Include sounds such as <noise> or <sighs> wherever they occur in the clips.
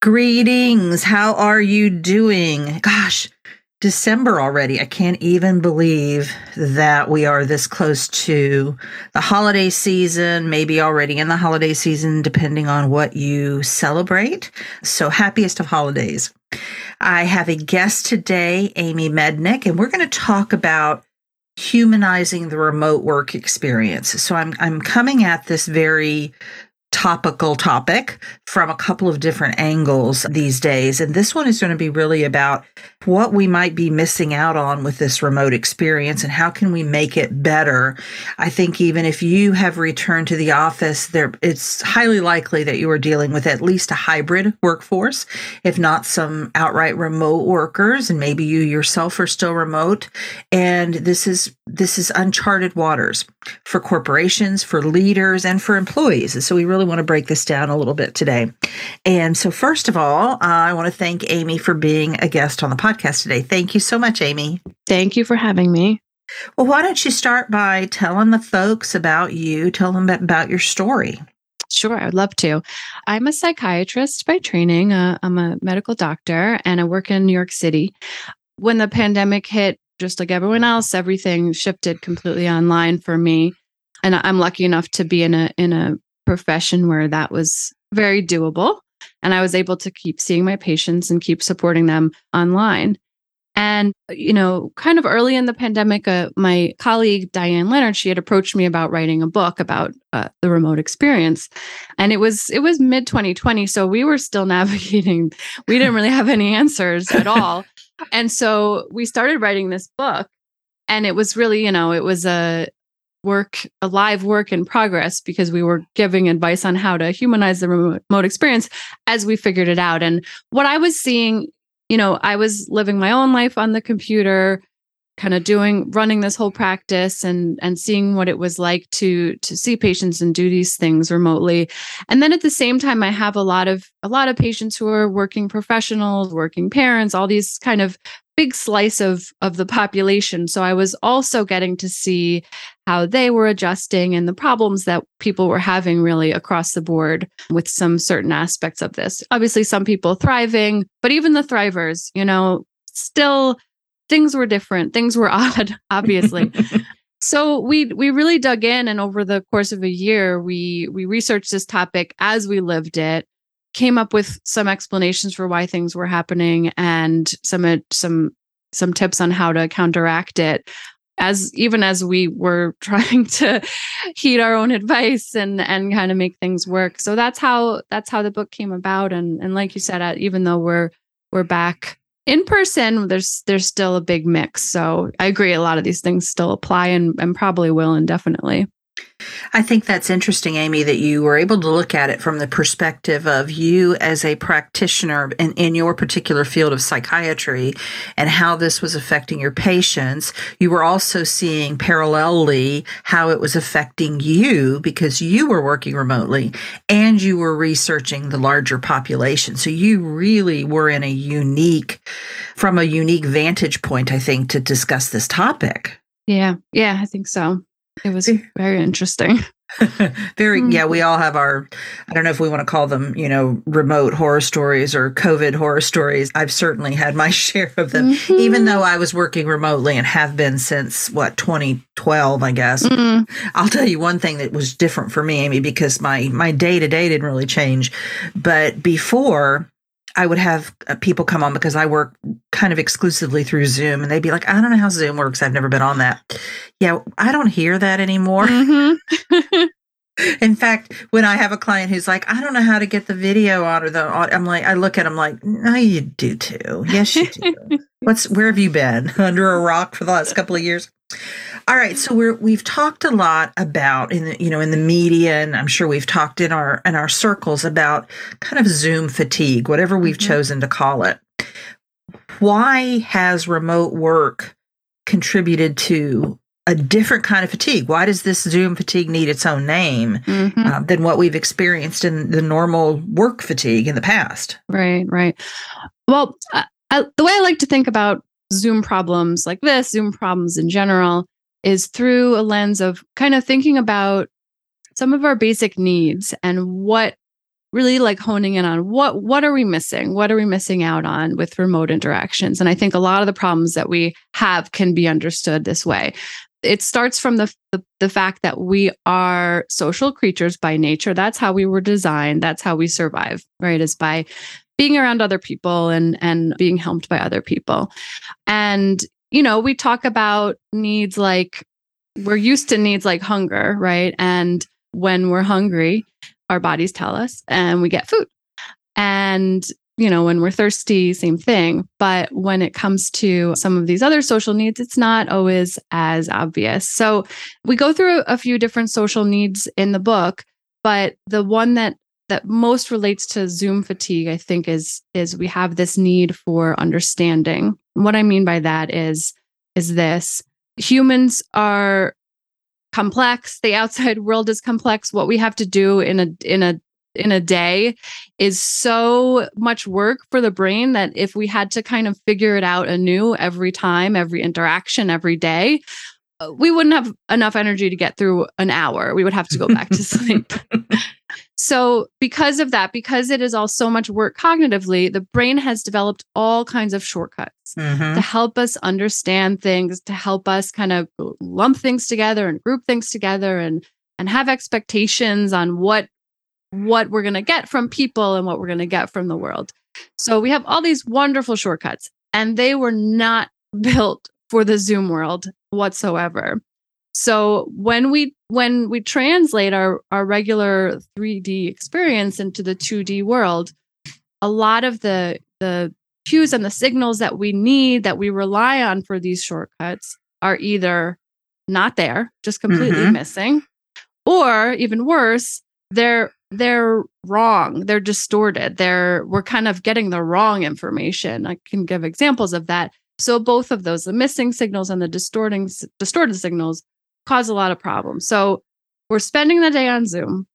Greetings. How are you doing? Gosh, December already. I can't even believe that we are this close to the holiday season, maybe already in the holiday season, depending on what you celebrate. So, happiest of holidays. I have a guest today, Amy Mednick, and we're going to talk about humanizing the remote work experience. So I'm I'm coming at this very topical topic from a couple of different angles these days. And this one is going to be really about what we might be missing out on with this remote experience and how can we make it better. I think even if you have returned to the office, there it's highly likely that you are dealing with at least a hybrid workforce, if not some outright remote workers, and maybe you yourself are still remote. And this is this is uncharted waters for corporations, for leaders, and for employees. And So we really want to break this down a little bit today. And so, first of all, uh, I want to thank Amy for being a guest on the podcast today. Thank you so much, Amy. Thank you for having me. Well, why don't you start by telling the folks about you, tell them about your story. Sure, I'd love to. I'm a psychiatrist by training. Uh, I'm a medical doctor and I work in New York City. When the pandemic hit, just like everyone else, everything shifted completely online for me. And I'm lucky enough to be in a in a profession where that was very doable. And I was able to keep seeing my patients and keep supporting them online. And, you know, kind of early in the pandemic, uh, my colleague, Diane Leonard, she had approached me about writing a book about uh, the remote experience. And it was, it was mid 2020. So we were still <laughs> navigating, we didn't really have any answers at <laughs> all. And so we started writing this book. And it was really, you know, it was a, work, a live work in progress because we were giving advice on how to humanize the remote experience as we figured it out. And what I was seeing, you know, I was living my own life on the computer, kind of doing running this whole practice and and seeing what it was like to to see patients and do these things remotely. And then at the same time i have a lot of a lot of patients who are working professionals working parents all these kind of big slice of of the population. So i was also getting to see how they were adjusting and the problems that people were having really across the board with some certain aspects of this. Obviously some people thriving but even the thrivers you know still things were different. Things were <laughs> odd obviously. <laughs> So we we really dug in and over the course of a year we we researched this topic as we lived it came up with some explanations for why things were happening and some some some tips on how to counteract it. As even as we were <laughs> trying to heed our own advice and and kind of make things work. So that's how that's how the book came about and and like you said uh, even though we're we're back in person there's there's still a big mix. So i agree a lot of these things still apply and and probably will indefinitely I think that's interesting, Amy, that you were able to look at it from the perspective of you as a practitioner in, in your particular field of psychiatry and how this was affecting your patients. You were also seeing parallelly how it was affecting you because you were working remotely and you were researching the larger population. So you really were in a unique, from a unique vantage point, I think, to discuss this topic. Yeah. Yeah, I think so. It was <laughs> very interesting. <laughs> very yeah we all have our i don't know if we want to call them you know remote horror stories or covid horror stories i've certainly had my <laughs> share of them mm-hmm. even though i was working remotely and have been since what 2012 i guess mm-hmm. i'll tell you one thing that was different for me amy because my my day to day didn't really change but before I would have uh, people come on because I work kind of exclusively through Zoom and they'd be like, I don't know how Zoom works. I've never been on that. Yeah, I don't hear that anymore. Mm-hmm. <laughs> In fact, when I have a client who's like, I don't know how to get the video on or the, I'm like, I look at them like, no, you do too. Yes, you do. <laughs> What's, where have you been <laughs> under a rock for the last couple of years? All right, so we're we've talked a lot about in the you know in the media, and I'm sure we've talked in our in our circles about kind of Zoom fatigue, whatever we've mm-hmm. chosen to call it. Why has remote work contributed to a different kind of fatigue. Why does this Zoom fatigue need its own name mm-hmm. uh, than what we've experienced in the normal work fatigue in the past? Right, right. Well, uh, I, the way I like to think about Zoom problems like this, Zoom problems in general, is through a lens of kind of thinking about some of our basic needs and what really like honing in on what what are we missing what are we missing out on with remote interactions and i think a lot of the problems that we have can be understood this way it starts from the, the, the fact that we are social creatures by nature. That's how we were designed. That's how we survive, right? Is by being around other people and and being helped by other people. And you know, we talk about needs like we're used to needs like hunger, right? And when we're hungry, our bodies tell us and we get food. And you know, when we're thirsty, same thing. But when it comes to some of these other social needs, it's not always as obvious. So we go through a few different social needs in the book, but the one that that most relates to Zoom fatigue, I think, is is we have this need for understanding. What I mean by that is is this humans are complex the outside <laughs> world is complex what we have to do in a in a in a day is so much work for the brain that if we had to kind of figure it out anew every time, every interaction, every day, we wouldn't have enough energy to get through an hour. We would have to go back to <laughs> sleep. So, because of that, because it is all so much work cognitively, the brain has developed all kinds of shortcuts mm-hmm. to help us understand things, to help us kind of lump things together and group things together and and have expectations on what what we're going to get from people and what we're going to get from the world. So we have all these wonderful shortcuts, and they were not <laughs> built for the Zoom world whatsoever. So when we when we translate our our regular 3D experience into the 2D world, a lot of the the cues and the signals that we need that we rely on for these shortcuts are either not there, just completely mm-hmm. missing, or even worse, they're they're wrong they're distorted they're we're kind of getting the wrong information i can give examples of that so both of those the missing signals and the distorting distorted signals cause a lot of problems. So we're spending the day on zoom.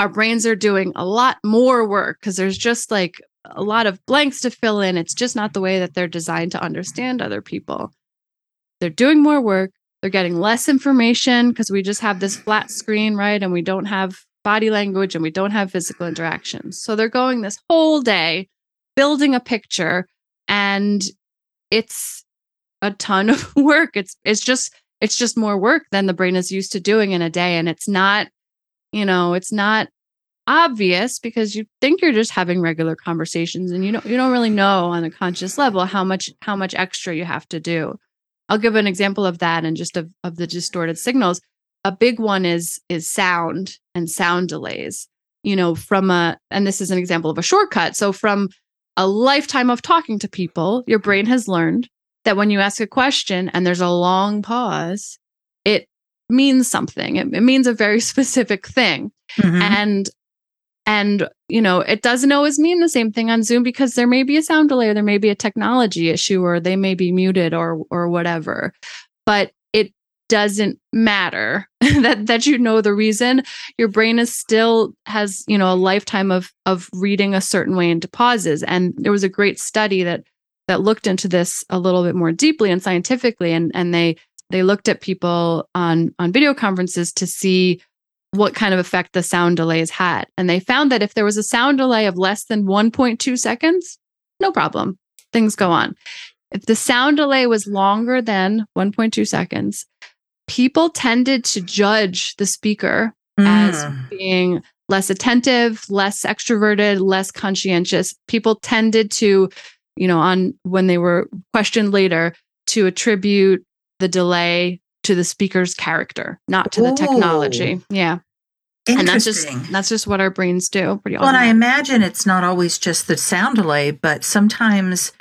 Our brains are doing a lot more work because there's just like a lot of blanks to fill in. It's just not the way that they're designed to understand other people. They're doing more work. They're getting less information because we just have this flat screen right? And we don't have body language and we don't have physical interactions. So they're going this whole day building a picture and it's a ton <laughs> of work. It's it's just it's just more work than the brain is used to doing in a day and it's not you know, it's not obvious because you think you're just having regular conversations and you don't you don't really know on a conscious level how much how much extra you have to do. I'll give an example of that and just of, of the distorted signals. A big one is is sound and sound delays. You know from a and this is an example of a shortcut. So from a lifetime of talking to people your brain has learned that when you ask a question and there's a long pause it means something. It, it means a very <laughs> specific thing. Mm-hmm. and and you know it doesn't always mean the same thing on zoom because there may be a sound delay or there may be a technology issue or they may be muted or or whatever. But it doesn't matter <laughs> that that you know the reason. Your brain is still has you know a lifetime of of reading a certain way into pauses. And there was a great study that that looked into this a little bit more deeply and scientifically and and they they looked at people on on video conferences to see what kind of effect the sound delays had and they found that if there was a sound delay of less than 1.2 seconds no problem things go on if the sound delay was longer than 1.2 seconds people tended to judge the speaker mm. as being less attentive, less extroverted, less conscientious. People tended to, you know, on when they were questioned later, to attribute the delay to the speaker's character, not to the technology. Yeah. And that's just that's just what our brains do pretty well. And I imagine it's not always just the sound delay, but sometimes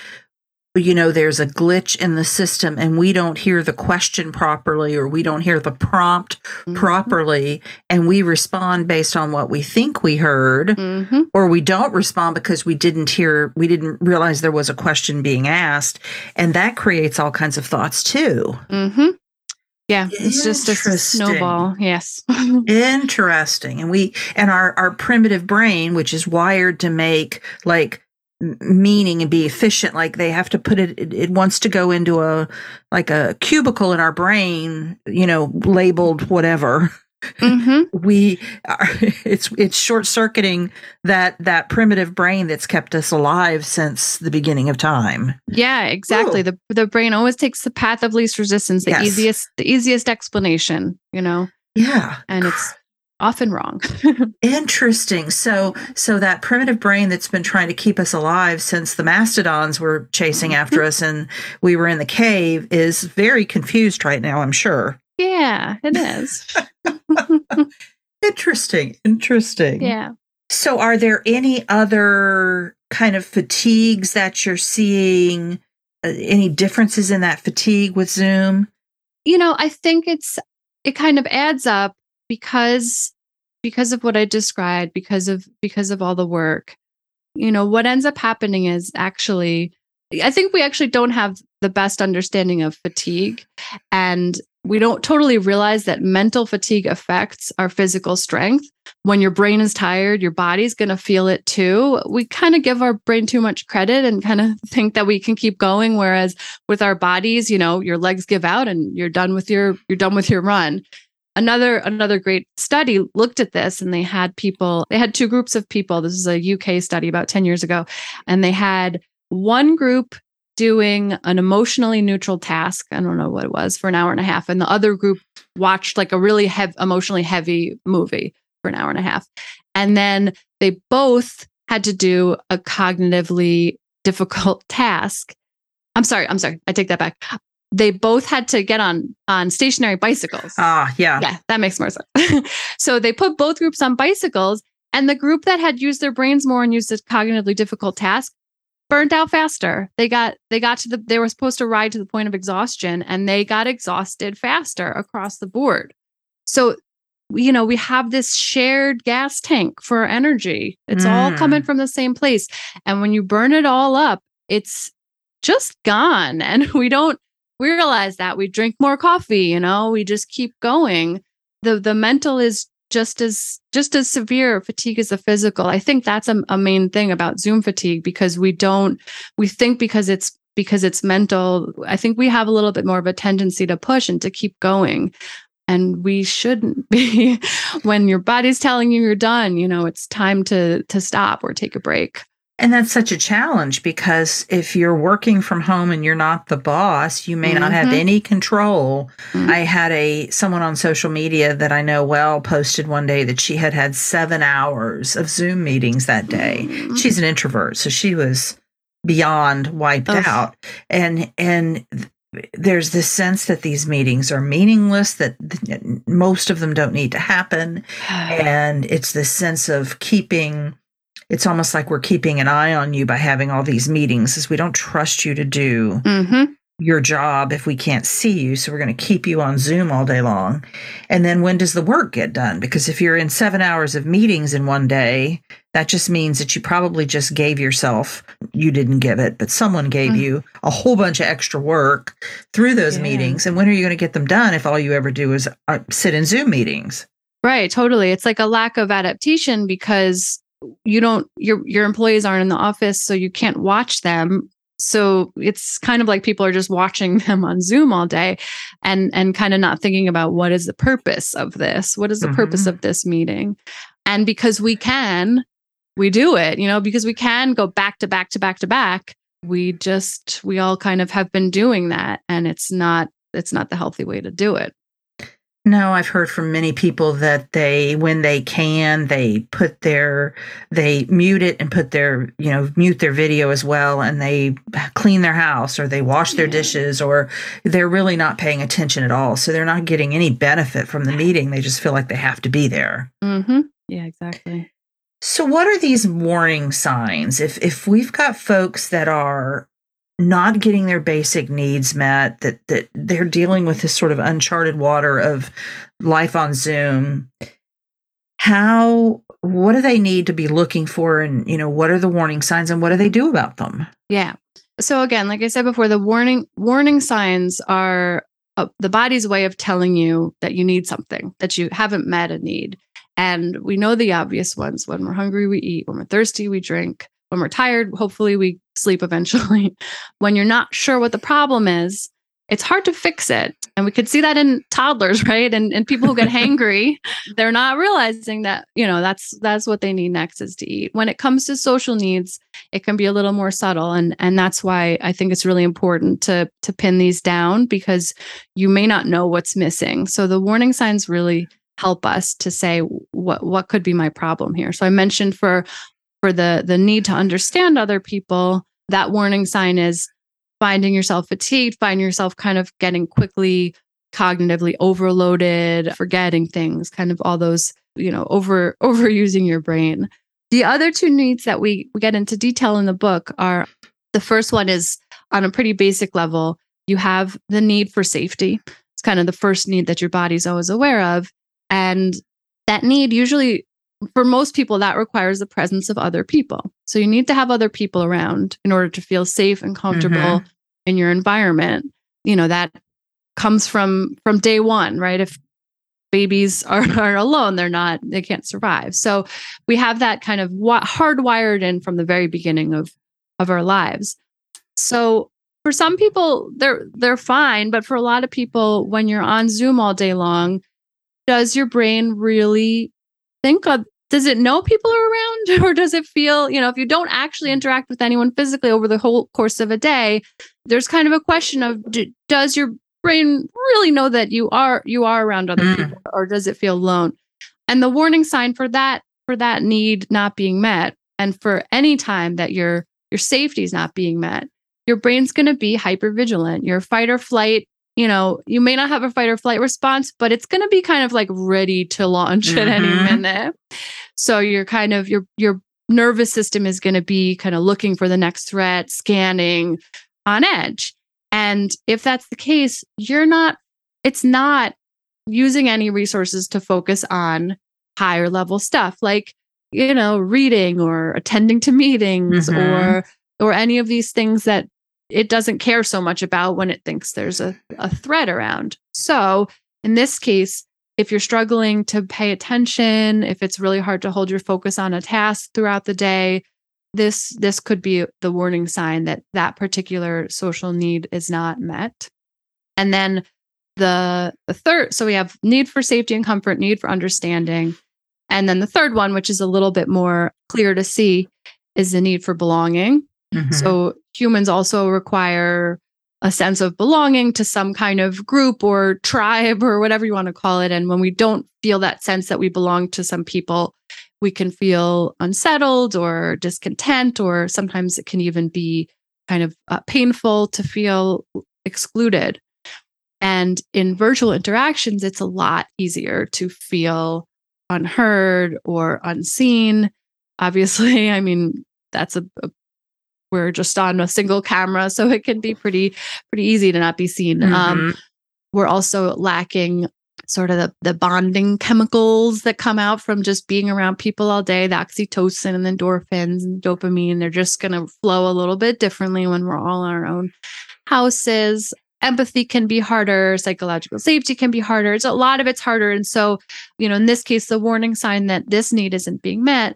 you know there's a glitch in the system and we don't hear the question properly or we don't hear the prompt mm-hmm. properly and we respond based on what we think we heard mm-hmm. or we don't respond because we didn't hear we didn't realize there was a question being asked and that creates all kinds of thoughts too mm-hmm. Yeah, it's just a snowball. Yes. <laughs> Interesting. And we and our our primitive brain, which is wired to make like meaning and be efficient like they have to put it, it, it wants to go into a like a cubicle in our brain you know labeled whatever mm-hmm. <laughs> we are, <laughs> it's it's short circuiting that that primitive brain that's kept us alive since the beginning of time yeah exactly Ooh. the the brain always takes the path of least resistance the yes. easiest the easiest explanation you know yeah and it's often wrong. <laughs> Interesting. So so that primitive brain that's been trying to keep us alive since the mastodons were chasing mm-hmm. after us and we were in the cave is very confused right now, I'm sure. Yeah, it is. <laughs> interesting. Interesting. Yeah. So are there any other kind of fatigues that you're seeing? Uh, any differences in that fatigue with Zoom? You know, I think it's it kind of adds up because because of what I described, because of because of all the work, you know, what ends up happening is actually I think we actually don't have the best understanding of fatigue and we don't totally realize that mental fatigue affects our physical strength. When your brain is tired, your body's going to feel it too. We kind of give our brain too much credit and kind of <laughs> think that we can keep going whereas with our bodies, you know, your legs give out and you're done with your you're done with your run another another great study looked at this and they had people they had two groups of people. This is a UK study about 10 years ago. And they had one group doing an emotionally neutral task. I don't know what it was for an hour and a half. And the other group watched like a really heavy emotionally heavy movie for an hour and a half. And then they both had to do a cognitively difficult <laughs> task. I'm sorry, I'm sorry. I take that back they both had to get on on stationary bicycles. Ah, yeah. Yeah, that makes more sense. <laughs> so they put both groups on bicycles and the group that had used their brains more and used a cognitively difficult task burned out faster. They got they got to the they were supposed to ride to the point of exhaustion and they got exhausted faster across the board. So you know, we have this shared gas tank for energy. It's mm. all coming from the same place. And when you burn it all up, it's just gone. <laughs> And we don't we realize that we drink more coffee you know we just keep going. The the mental is just as just as severe. Fatigue as the physical. I think that's a, a main thing about zoom fatigue because we don't we think because it's because it's mental i think we have a little bit more of a tendency to push and to keep going. And we shouldn't <laughs> be. When your body's telling you you're done you know it's time to to stop or take a break and that's such a challenge because if you're working from home and you're not the boss, you may mm-hmm. not have mm-hmm. any control. Mm-hmm. I had a someone on social media that I know well posted one day that she had had 7 hours of Zoom meetings that day. Mm-hmm. She's an introvert, so she was beyond wiped Ugh. out. And and there's this sense that these meetings are meaningless that most of them don't need to happen <sighs> and it's this sense of keeping it's almost like we're keeping an eye on you by having all these meetings as we don't trust you to do mm-hmm. your job if we can't see you so we're going to keep you on zoom all day long and then when does the work get done because if you're in seven hours of meetings in one day that just means that you probably just gave yourself you didn't give it but someone gave mm-hmm. you a whole bunch of extra work through those yeah. meetings and when are you going to get them done if all you ever do is uh, sit in zoom meetings Right, totally. It's like a lack of adaptation because you don't your your employees aren't in the office so you can't watch them. So it's kind of like people are just watching <laughs> them on zoom all day and and kind of not thinking about what is the purpose of this? What is the mm-hmm. purpose of this meeting? And because we can we do it you know because we can go back to back to back to back we just we all kind of have been doing that and it's not it's not the healthy way to do it No, I've heard from many people that they, when they can, they put their, they mute it and put their, you know, mute their video as well, and they clean their house or they wash their dishes or they're really not paying attention at all. So they're not getting any benefit from the meeting. They just feel like they have to be there. Mm-hmm. Yeah, exactly. So, what are these warning signs? If if we've got folks that are not getting their basic needs met, that that they're dealing with this sort of uncharted water of life on Zoom, how what do they need to be looking for and you know what are the warning signs and what do they do about them? Yeah. So again, like I said before, the warning warning signs are uh, the body's way of telling you that you need something, that you haven't met a need. And we know the obvious ones. When we're hungry, we eat. When we're thirsty, we drink. When we're tired, hopefully we sleep eventually. <laughs> when you're not sure what the problem is, it's hard to fix it. And we could see that in toddlers, <laughs> right? And and people who get <laughs> hangry, they're not realizing that, you know, that's that's what they need next is to eat. When it comes to social needs, it can be a little more subtle. And and that's why I think it's really important to to pin these down because you may not know what's missing. So the warning signs really help us to say what what could be my problem here. So I mentioned for for the the need to understand other people, that warning sign is finding yourself fatigued, finding yourself kind of getting quickly cognitively overloaded, forgetting things, kind of all those, you know, over <laughs> overusing your brain. The other two needs that we, we get into detail in the book are the first one is on a pretty basic level, you have the need for safety. It's kind of the first need that your body's always aware of. And that need usually for most people that requires the presence of other people. So you need to have other people around in order to feel safe and comfortable mm-hmm. in your environment. You know, that comes from from day 1, right? If babies <laughs> are, are alone, they're not they can't survive. So we have that kind of hardwired in from the very beginning of of our lives. So for some people they're they're fine, but for a lot of people when you're on Zoom all day long, does your brain really think of does it know people are around? <laughs> Or does it feel you know if you don't actually interact with anyone physically over the whole course of a day there's kind of a question of do, does your brain really know that you are you are around other mm. people? Or does it feel alone? And the warning sign for that for that need not being met and for any time that your your safety is not being met your brain's going to be hyper vigilant your fight or flight you know, you may not have a fight or flight response, but it's going to be kind of like ready to launch mm-hmm. at any mm-hmm. minute. So you're kind of your your nervous system is going to be kind of looking for the next threat, scanning on edge. And if that's the case, you're not it's not using any resources to focus on higher level stuff like you know reading or attending to meetings mm-hmm. or or any of these things that it doesn't care so much about when it thinks there's a, a threat around. So, in this case, if you're struggling to pay attention, if it's really hard to hold your focus on a task throughout the day, this this could be the warning sign that that particular social need is not met. And then the the third so we have need for safety and comfort, need for understanding. And then the third one, which is a little bit more clear to see, is the need for belonging. Mm-hmm. So humans also require a sense of belonging to some kind of group or tribe or whatever you want to call it. And when we don't feel that sense that we belong to some people, we can feel unsettled or discontent, or sometimes it can even be kind of uh, painful to feel excluded. And in virtual interactions, it's a lot easier to feel unheard or unseen. Obviously, <laughs> I mean, that's a, a we're just on a single camera so it can be pretty pretty easy to not be seen um, mm-hmm. um, we're also lacking sort of the, the bonding chemicals that come out from just being around people all day the oxytocin and the endorphins and dopamine they're just going to flow a little bit differently when we're all in our own houses empathy can be harder psychological safety can be harder it's a lot of it's harder and so you know in this case the warning sign that this need isn't being met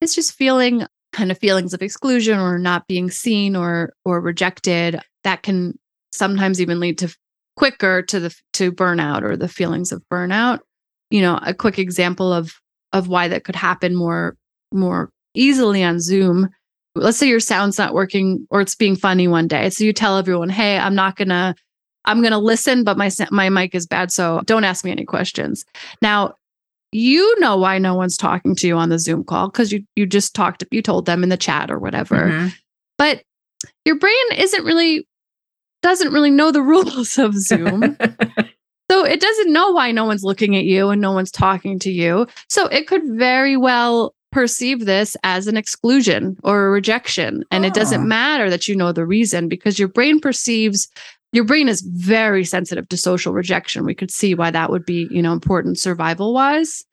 is just feeling kind of feelings of exclusion or not being seen or or rejected that can sometimes even lead to quicker to the to burnout or the feelings of burnout you know a quick example of of why that could happen more more easily on zoom let's say your sound's not working or it's being funny one day so you tell everyone hey i'm not gonna I'm going to listen, but my my mic is bad, so don't ask me any questions. Now, you know why no one's talking to you on the Zoom call because you you just talked you told them in the chat or whatever. Mm-hmm. But your brain isn't really doesn't really know the <laughs> rules of Zoom. <laughs> so it doesn't know why no one's looking at you and no one's talking to you. So it could very well perceive this as an exclusion or a rejection. And oh. it doesn't oh. matter that you know the reason because your brain perceives your brain is very sensitive to social rejection. We could see why that would be, you know, important survival wise.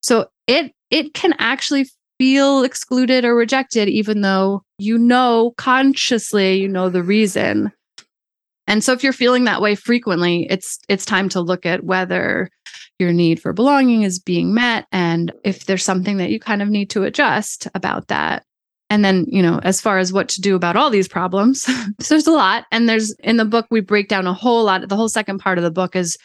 So it it can actually feel excluded or rejected even though you know consciously you know the reason. And so if you're feeling that way frequently, it's it's time to look at whether your need for belonging is being met and if there's something that you kind of need to adjust about that. And then, you know, as far as what to do about all these problems, <laughs> there's a lot. And there's in the book, we break down a whole lot. The whole second part of the book is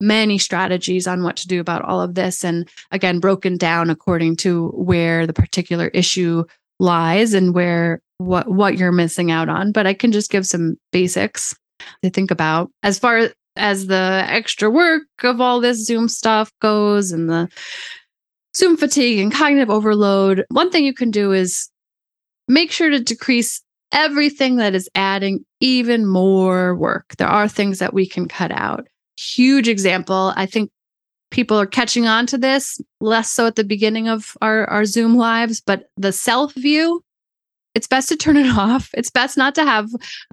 many strategies on what to do about all of this. And again, broken down according to where the particular issue lies and where what what you're missing out on. But I can just give some basics to think about. As far as the extra work of all this Zoom stuff goes and the Zoom fatigue and cognitive overload, one thing you can do is make sure to decrease everything that is adding even more work. There are things that we can cut out. Huge example. I think people are catching on to this, less so at the beginning of our, our Zoom lives, but the self view, it's best to turn it <laughs> off. It's best not to have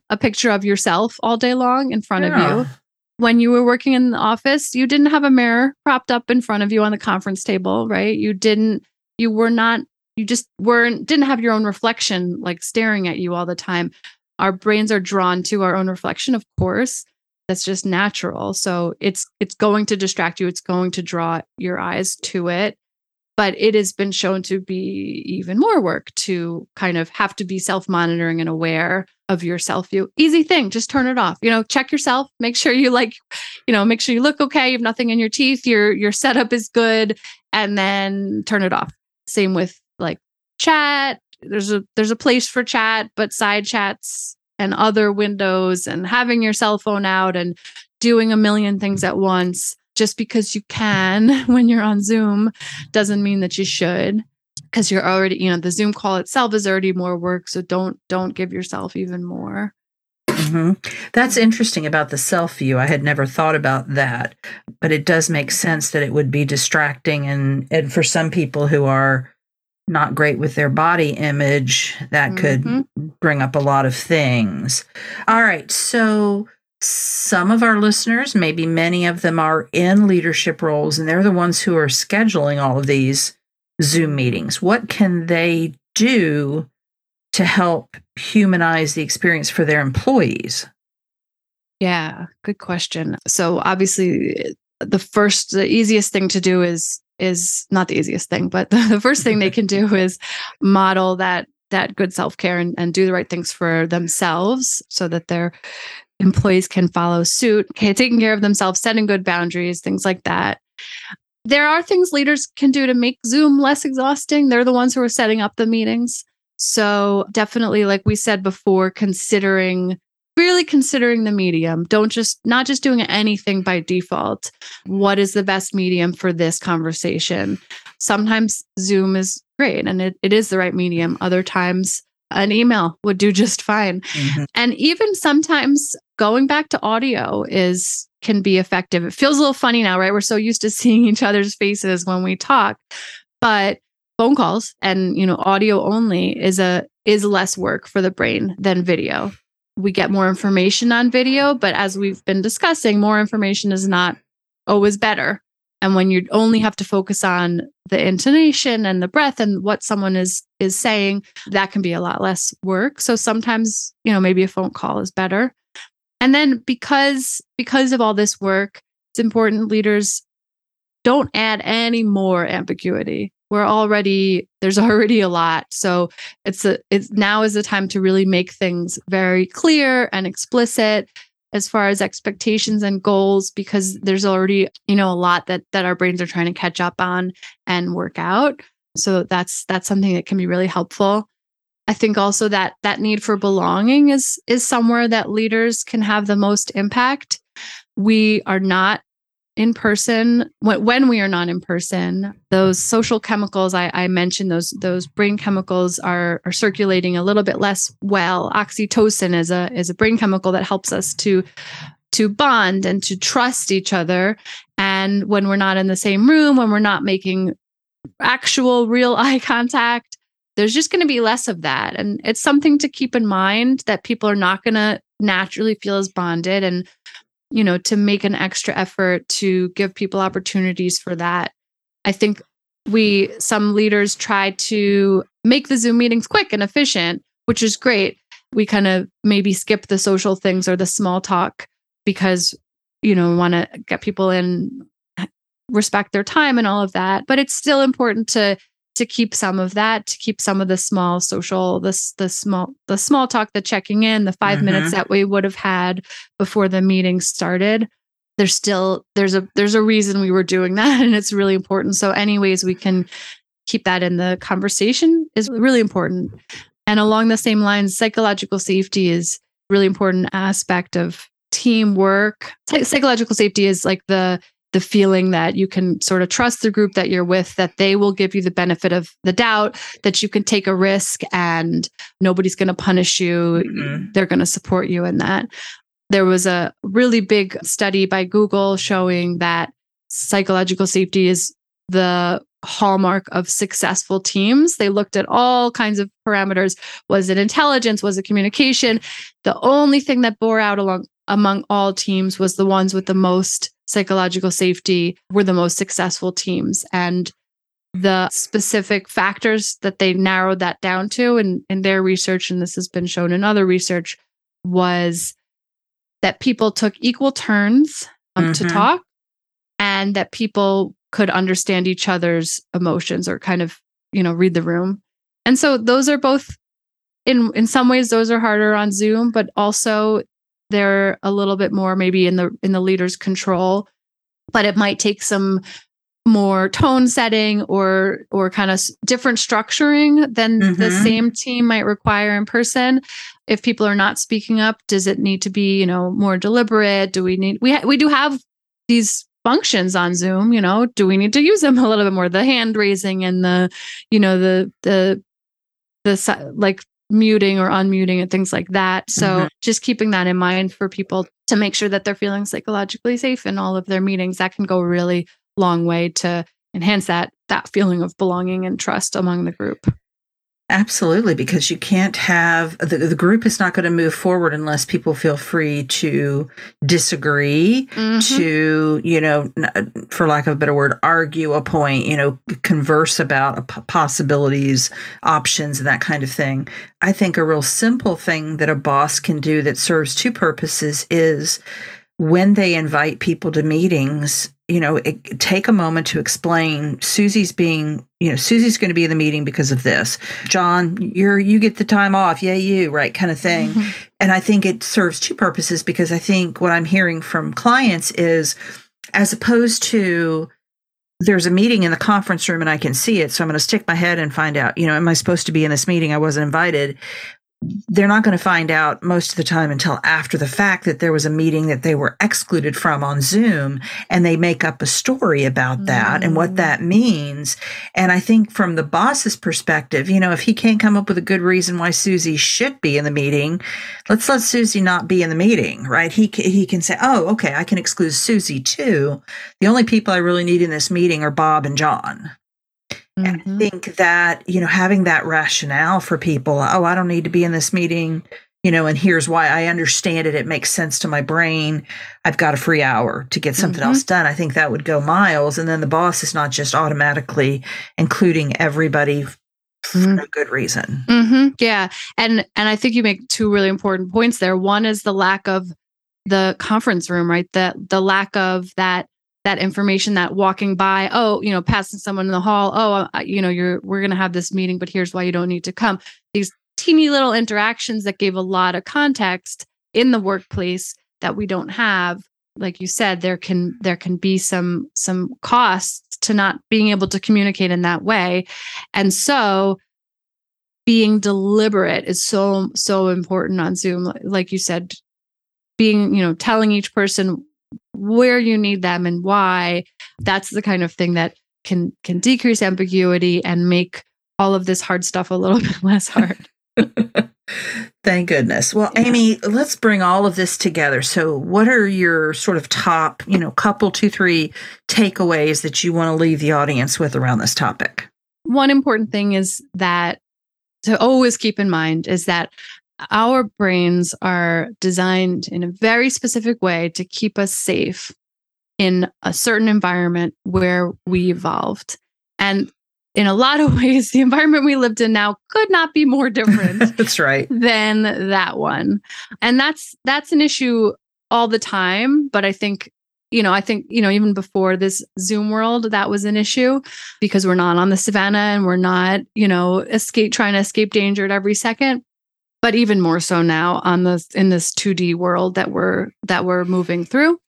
a picture of yourself all day long in front yeah. of you. When you were working in the office, you didn't have a mirror propped up in front of you on the conference table, right? You didn't, you were not you just weren't didn't have your own reflection like staring at you all the time. Our brains are drawn to our own reflection of course. That's just natural. So it's it's going to distract you. It's going to draw your eyes to it. But it has been shown to be even more work to kind of have to be self-monitoring and aware of your self view easy thing just turn it off. You know check yourself make sure you like you know make sure you look okay you have nothing in your teeth your your setup is good and then turn it off. Same with like chat there's a there's a place for chat but side chats and other windows and having your cell phone out and doing a million things at once just because you can <laughs> when you're on zoom doesn't mean that you should because you're already you know the zoom call itself is already more work so don't don't give yourself even more Mm-hmm. That's interesting about the self view. I had never thought about that, but it does make sense that it would be distracting. And, and for some people who are not great with their body image, that mm-hmm. could bring up a lot of things. All right. So, some of our listeners, maybe many of them, are in leadership roles, and they're the ones who are scheduling all of these Zoom meetings. What can they do to help humanize the experience for their employees? Yeah, good question. So, obviously, the first, the easiest thing to do is is not the easiest thing, but <laughs> the first thing they can do <laughs> is model that that good self-care and, and do the right things for themselves so that their employees can follow suit, okay, taking care of themselves, setting good boundaries, things like that. There are things leaders can do to make Zoom less exhausting. They're the ones who are setting up the meetings. So, definitely, like we said before, considering really considering the medium. Don't just not just doing anything by default. What is the best medium for this conversation? Sometimes zoom is great and it, it is the right medium. Other times an email would do just fine. Mm-hmm. and even sometimes going back to audio is can be effective. It feels a little funny now right? We're so used to <laughs> seeing each other's faces when we talk. But phone calls and you know audio only is a is less work for the brain than video we get more information on video, but as we've been discussing, more information is not always better. And when you only have to focus on the intonation and the breath and what someone is is saying, that can be a lot less work. So sometimes, you know, maybe a phone call is better. And then because because of all this work, it's important leaders don't add any more ambiguity we're already there's <laughs> already a lot. So it's a it's now is the time to really make things very clear and explicit as far as expectations and goals because there's already you know a lot that that our brains are trying to catch up on and work out. So that's that's something that can be really helpful. I think also that that need for belonging is is somewhere that leaders can have the most impact. We are not in person when, we are not in person those social chemicals I, I, mentioned those those brain chemicals are are circulating a little bit less well. Oxytocin is a is a brain chemical that helps us to to bond and to trust each other. And when we're not in the same room when we're not making actual real <laughs> eye contact there's just going to be less of that. And it's something to keep in mind that people are not going to naturally feel as bonded. And you know, to make an extra effort to give people opportunities for that. I think we, some leaders try to make the Zoom meetings quick and efficient, which is great. We kind of maybe skip the social things or the small talk because, you know, we want to get people in, respect their time and all of that. But it's still important to to keep some of that to keep some of the small social this the small the small talk the checking in the 5 mm-hmm. minutes that we would have had before the meeting started. There's still there's a there's a reason we were doing <laughs> that and it's really important. So anyways we can keep that in the conversation is really important. And along the same lines psychological safety is really important aspect of teamwork. Psychological safety is like the the feeling that you can sort of trust the group that you're with, that they will give you the benefit of the doubt, that you can take a risk and nobody's going to punish you. Mm-hmm. They're going to support you in that. There was a really big study by Google showing that psychological safety is the hallmark of successful teams. They looked at all kinds of parameters. Was it intelligence? Was it communication? The only thing that bore out along among all teams was the ones with the most psychological safety were the most successful teams. And the specific factors that they narrowed that down to in, in their research, and this has been shown in other research, was that people took equal turns um, mm-hmm. to talk and that people could understand each other's emotions or kind of, you know, read the room. And so those are both in in some ways those are harder on Zoom, but also they're a little bit more maybe in the in the leader's control but it might take some more tone setting or or kind of different structuring than mm-hmm. the same team might require in person. If people are not speaking up does it need to be you know more deliberate? Do we need we ha- we do have these functions on zoom you know? Do we need to use them a little bit more? The hand raising and the you know the the the like muting or unmuting and things like that. So mm-hmm. just keeping that in mind for people to make sure that they're feeling psychologically safe in all of their meetings, that can go a really long way to enhance that that feeling of belonging and trust among the group. Absolutely, because you can't have the, the group is not going to move forward unless people feel free to disagree, mm-hmm. to, you know, for lack of a better word, argue a point, you know, converse about possibilities, options, and that kind of thing. I think a real simple thing that a boss can do that serves two purposes is when they invite people to meetings, you know, it, take a moment to explain Susie's being, you know, Susie's going to be in the meeting because of this. John, you're you get the time off, yay you, right, kind of thing. Mm-hmm. And I think it serves two purposes because I think what I'm hearing from clients is as opposed to there's a meeting in the conference room and I can see it, so I'm going to stick my head and find out, you know, am I supposed to be in this meeting? I wasn't invited they're not going to find out most of the time until after the fact that there was a meeting that they were excluded from on Zoom and they make up a story about that mm. and what that mm. means. And I think from the boss's perspective, you know, if he can't come up with a good reason why Susie should be in the meeting, let's let Susie not be in the meeting, right? He he can say, "Oh, okay, I can exclude Susie too. The only people I really need in this meeting are Bob and John." Mm-hmm. And I mm-hmm. think that, you know, having that rationale for people, oh, I don't need to be in this meeting, you know, and here's why I understand it. It makes sense to my brain. I've got a free hour to get something mm-hmm. else done. I think that would go miles. And then the boss is not just automatically including everybody for mm-hmm. a good reason. Mm-hmm. Yeah. And and I think you make two really important points there. One is the lack of the conference room, right? The the lack of that that information that walking by oh you know passing someone in the hall oh uh, you know you're we're going to have this meeting but here's why you don't need to come. These teeny little interactions that gave a lot of context in the workplace that we don't have like you said there can there can be some some costs to not being able to communicate in that way. And so being deliberate is so so important on zoom like you said being you know telling each person where you need them and why. That's the kind of thing that can can decrease ambiguity and make all of this hard stuff a little <laughs> bit less hard. <laughs> Thank goodness. Well, yeah. Amy, let's bring all of this together. So, what are your sort of top, you know, couple, two, three takeaways that you want to leave the audience with around this topic? One important thing is that to always keep in mind is that our brains are designed in a very specific way to keep us safe in a certain environment where we evolved. And in a lot of <laughs> ways, the environment we lived in now could not be more different. <laughs> that's right. Than that one. And that's that's an issue all the time. But I think, you know, I think, you know, even before this Zoom world, that was an issue because we're not on the savannah and we're not, you know, escape trying to escape danger at every second. But even more so now on this in this 2D world that we're that we're moving through.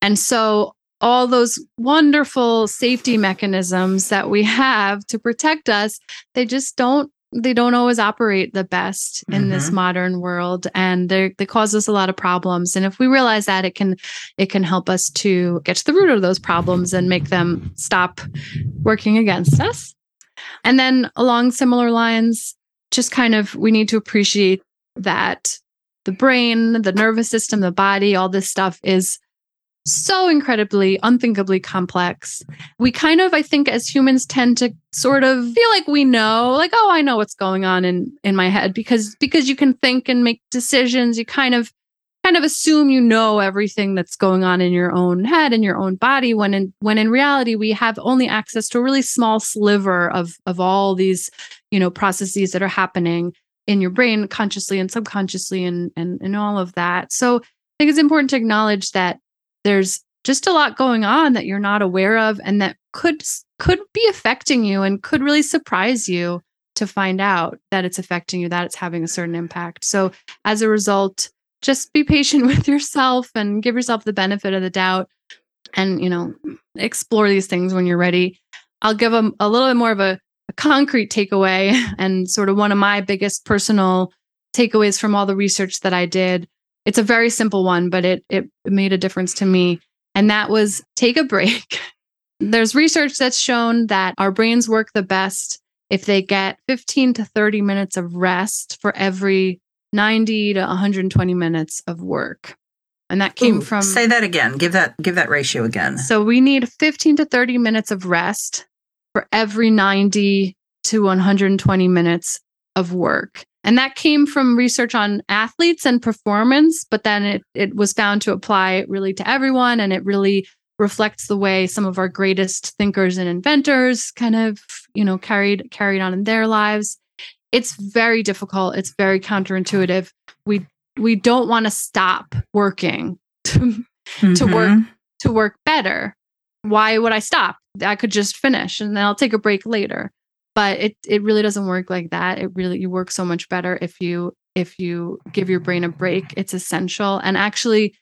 And so all those wonderful safety mechanisms that we have to protect us, they just don't they don't always operate the best in mm-hmm. this modern world and they they cause us a lot of problems and if we realize that it can it can help us to get to the root of those problems and make them stop working against us and then along similar lines just kind of we need to appreciate that the brain the nervous system the body all this stuff is so incredibly, unthinkably complex. We kind of, I think, as humans tend to sort of feel like we know, like, oh, I know what's going on in in my head because because you can think and make decisions. You kind of kind of assume you know everything that's going on in your own head and your own body when in when in reality we have only access to a really small sliver of of all these you know processes that are happening in your brain consciously and subconsciously and and and all of that. So i think it's important to acknowledge that there's just a lot going on that you're not aware of and that could could be affecting you and could really surprise you to find out that it's affecting you that it's having a certain impact. So as a result just be patient <laughs> with yourself and give yourself the benefit of the doubt and you know explore these things when you're ready. I'll give them a little bit more of a, a concrete takeaway <laughs> and sort of one of my biggest personal takeaways from all the research that i did it's a very simple one, but it it made a difference to me. And that was take a break. <laughs> There's research that's shown that our brains work the best if they get 15 to 30 minutes of rest for every 90 to 120 minutes of work. And that came Ooh, from Say that again. Give that give that ratio again. So we need 15 to 30 minutes of rest for every 90 to 120 minutes of work. And that came from research on athletes and performance, but then it, it was found to apply really to everyone. And it really reflects the way some of our greatest thinkers and inventors kind of, you know, carried carried on in their lives. It's very difficult. It's very counterintuitive. We we don't want to stop working <laughs> to, mm-hmm. to work to work better. Why would I stop? I could just finish and then I'll take a break later. But it it really doesn't work like that. It really you work so much better if you if you give your brain a break. It's essential. And actually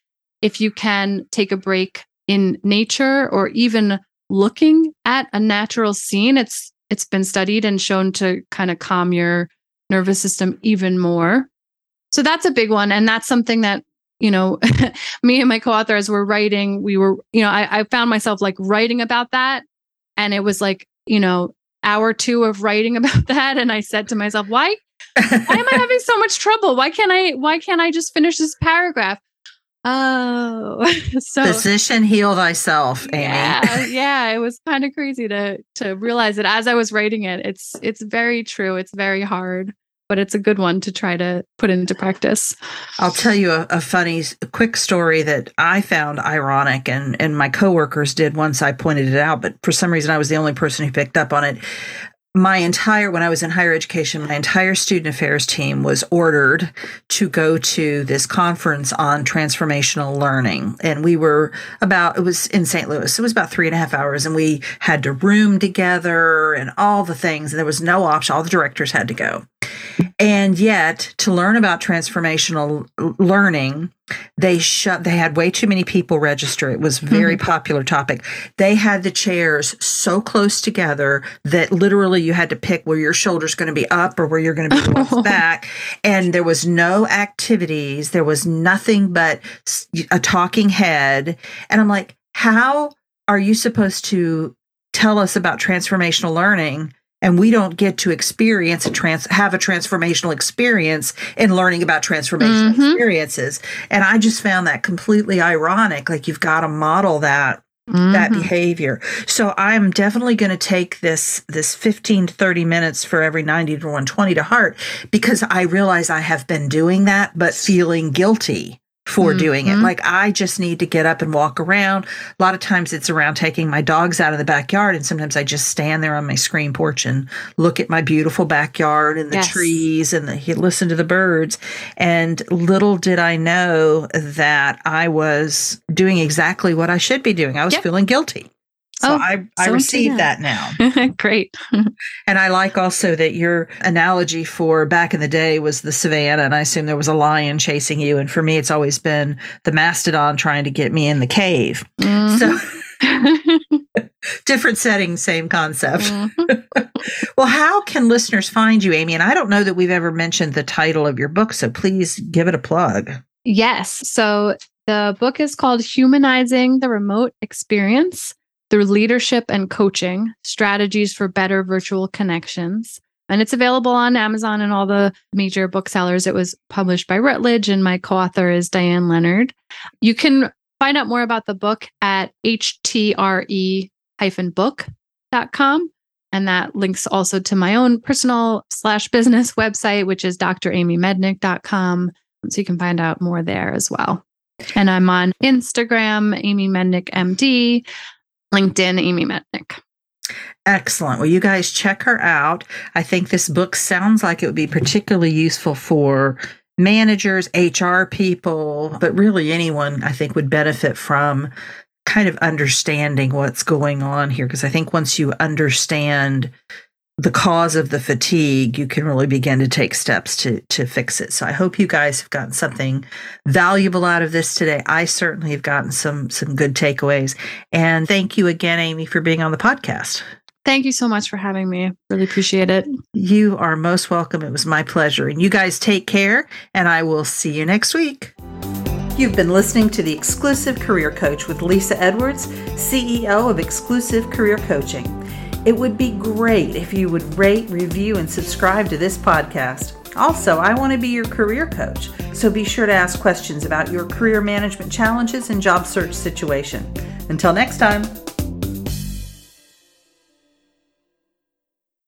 if you can take a break in nature or even looking at a natural scene it's it's been studied and shown to kind of calm your nervous system even more. So that's a big one. And that's something that you know <laughs> me and my co-authors were writing we were you know I, I found myself like writing about that and it was like you know hour two of writing <laughs> about that and i said to myself why why am i <laughs> having so much trouble? Why can't i why can't i just finish this paragraph? Oh so physician heal thyself amy. Yeah yeah it was kind of crazy to to realize it as i was writing it it's it's very true it's very hard but it's a good one to try to put into practice. I'll tell you a, a funny, quick story that I found ironic, and and my coworkers did once I pointed it out, but for some reason I was the only person who picked up on it. My entire, when I was in higher education, my entire student affairs team was ordered to go to this conference on transformational learning. And we were about, it was in St. Louis. It was about three and a half hours. And we had to room together and all the things. And there was no option. All the directors had to go. And yet, to learn about transformational learning, they shut they had way too many people register. It was very mm-hmm. popular topic. They had the chairs so close together that literally you had to pick where your shoulder's going to be up or where you're <laughs> going to be back. And there was no activities. There was nothing but a talking head. And i'm like how are you supposed to tell us about transformational learning and we don't get to experience a trans have a transformational experience in learning about transformational mm-hmm. experiences and i just found that completely ironic like you've got to model that mm-hmm. that behavior so i'm definitely going to take this this 15 to 30 minutes for every 90 to 120 to heart because i realize i have been doing that but feeling guilty for mm-hmm. doing it. Like I just need to get up and walk around. A lot of times it's around taking my dogs out of the backyard and sometimes I just stand there on my screen porch and look at my beautiful backyard and the yes. trees and the, listen to the birds. And little did I know that I was doing exactly what I should be doing. I was yep. feeling guilty. So oh, I, I so receive that. that now. <laughs> Great. <laughs> and I like also that your analogy for back in the day was the savannah, and I assume there was a lion chasing you. And for me, it's always been the mastodon trying to get me in the cave. Mm-hmm. So <laughs> different setting, same concept. Mm-hmm. well, how can listeners find you, Amy? And I don't know that we've ever mentioned the title of your book, so please give it a plug. Yes. So the book is called Humanizing the Remote Experience through leadership and coaching, strategies for better virtual connections. And it's available on Amazon and all the major booksellers. It was published by Routledge, and my co author is Diane Leonard. You can find out more about the book at htre book.com. And that links also to my own personal slash business <laughs> website, which is dramymednick.com. So you can find out more there as well. And I'm on Instagram, Amy Mednick MD. LinkedIn, Amy Mednick. Excellent. Well, you guys check her out. I think this book sounds like it would be particularly useful for managers, HR people, but really anyone I think would benefit from kind of understanding what's going on here. Because I think once you understand the cause of the fatigue, you can really begin to take steps to to fix it. So I hope you guys have gotten something valuable out of this today. I certainly have gotten some some good takeaways. And thank you again, Amy, for being on the podcast. Thank you so much for having me. Really appreciate it. You are most welcome. It was my pleasure. And you guys take care, and I will see you next week. You've been listening to the Exclusive Career Coach with Lesa Edwards, CEO of Exclusive Career Coaching. It would be great if you would rate, review, and subscribe to this podcast. Also, I want to be your career coach, so be sure to ask questions about your career management challenges and job search situation. Until next time.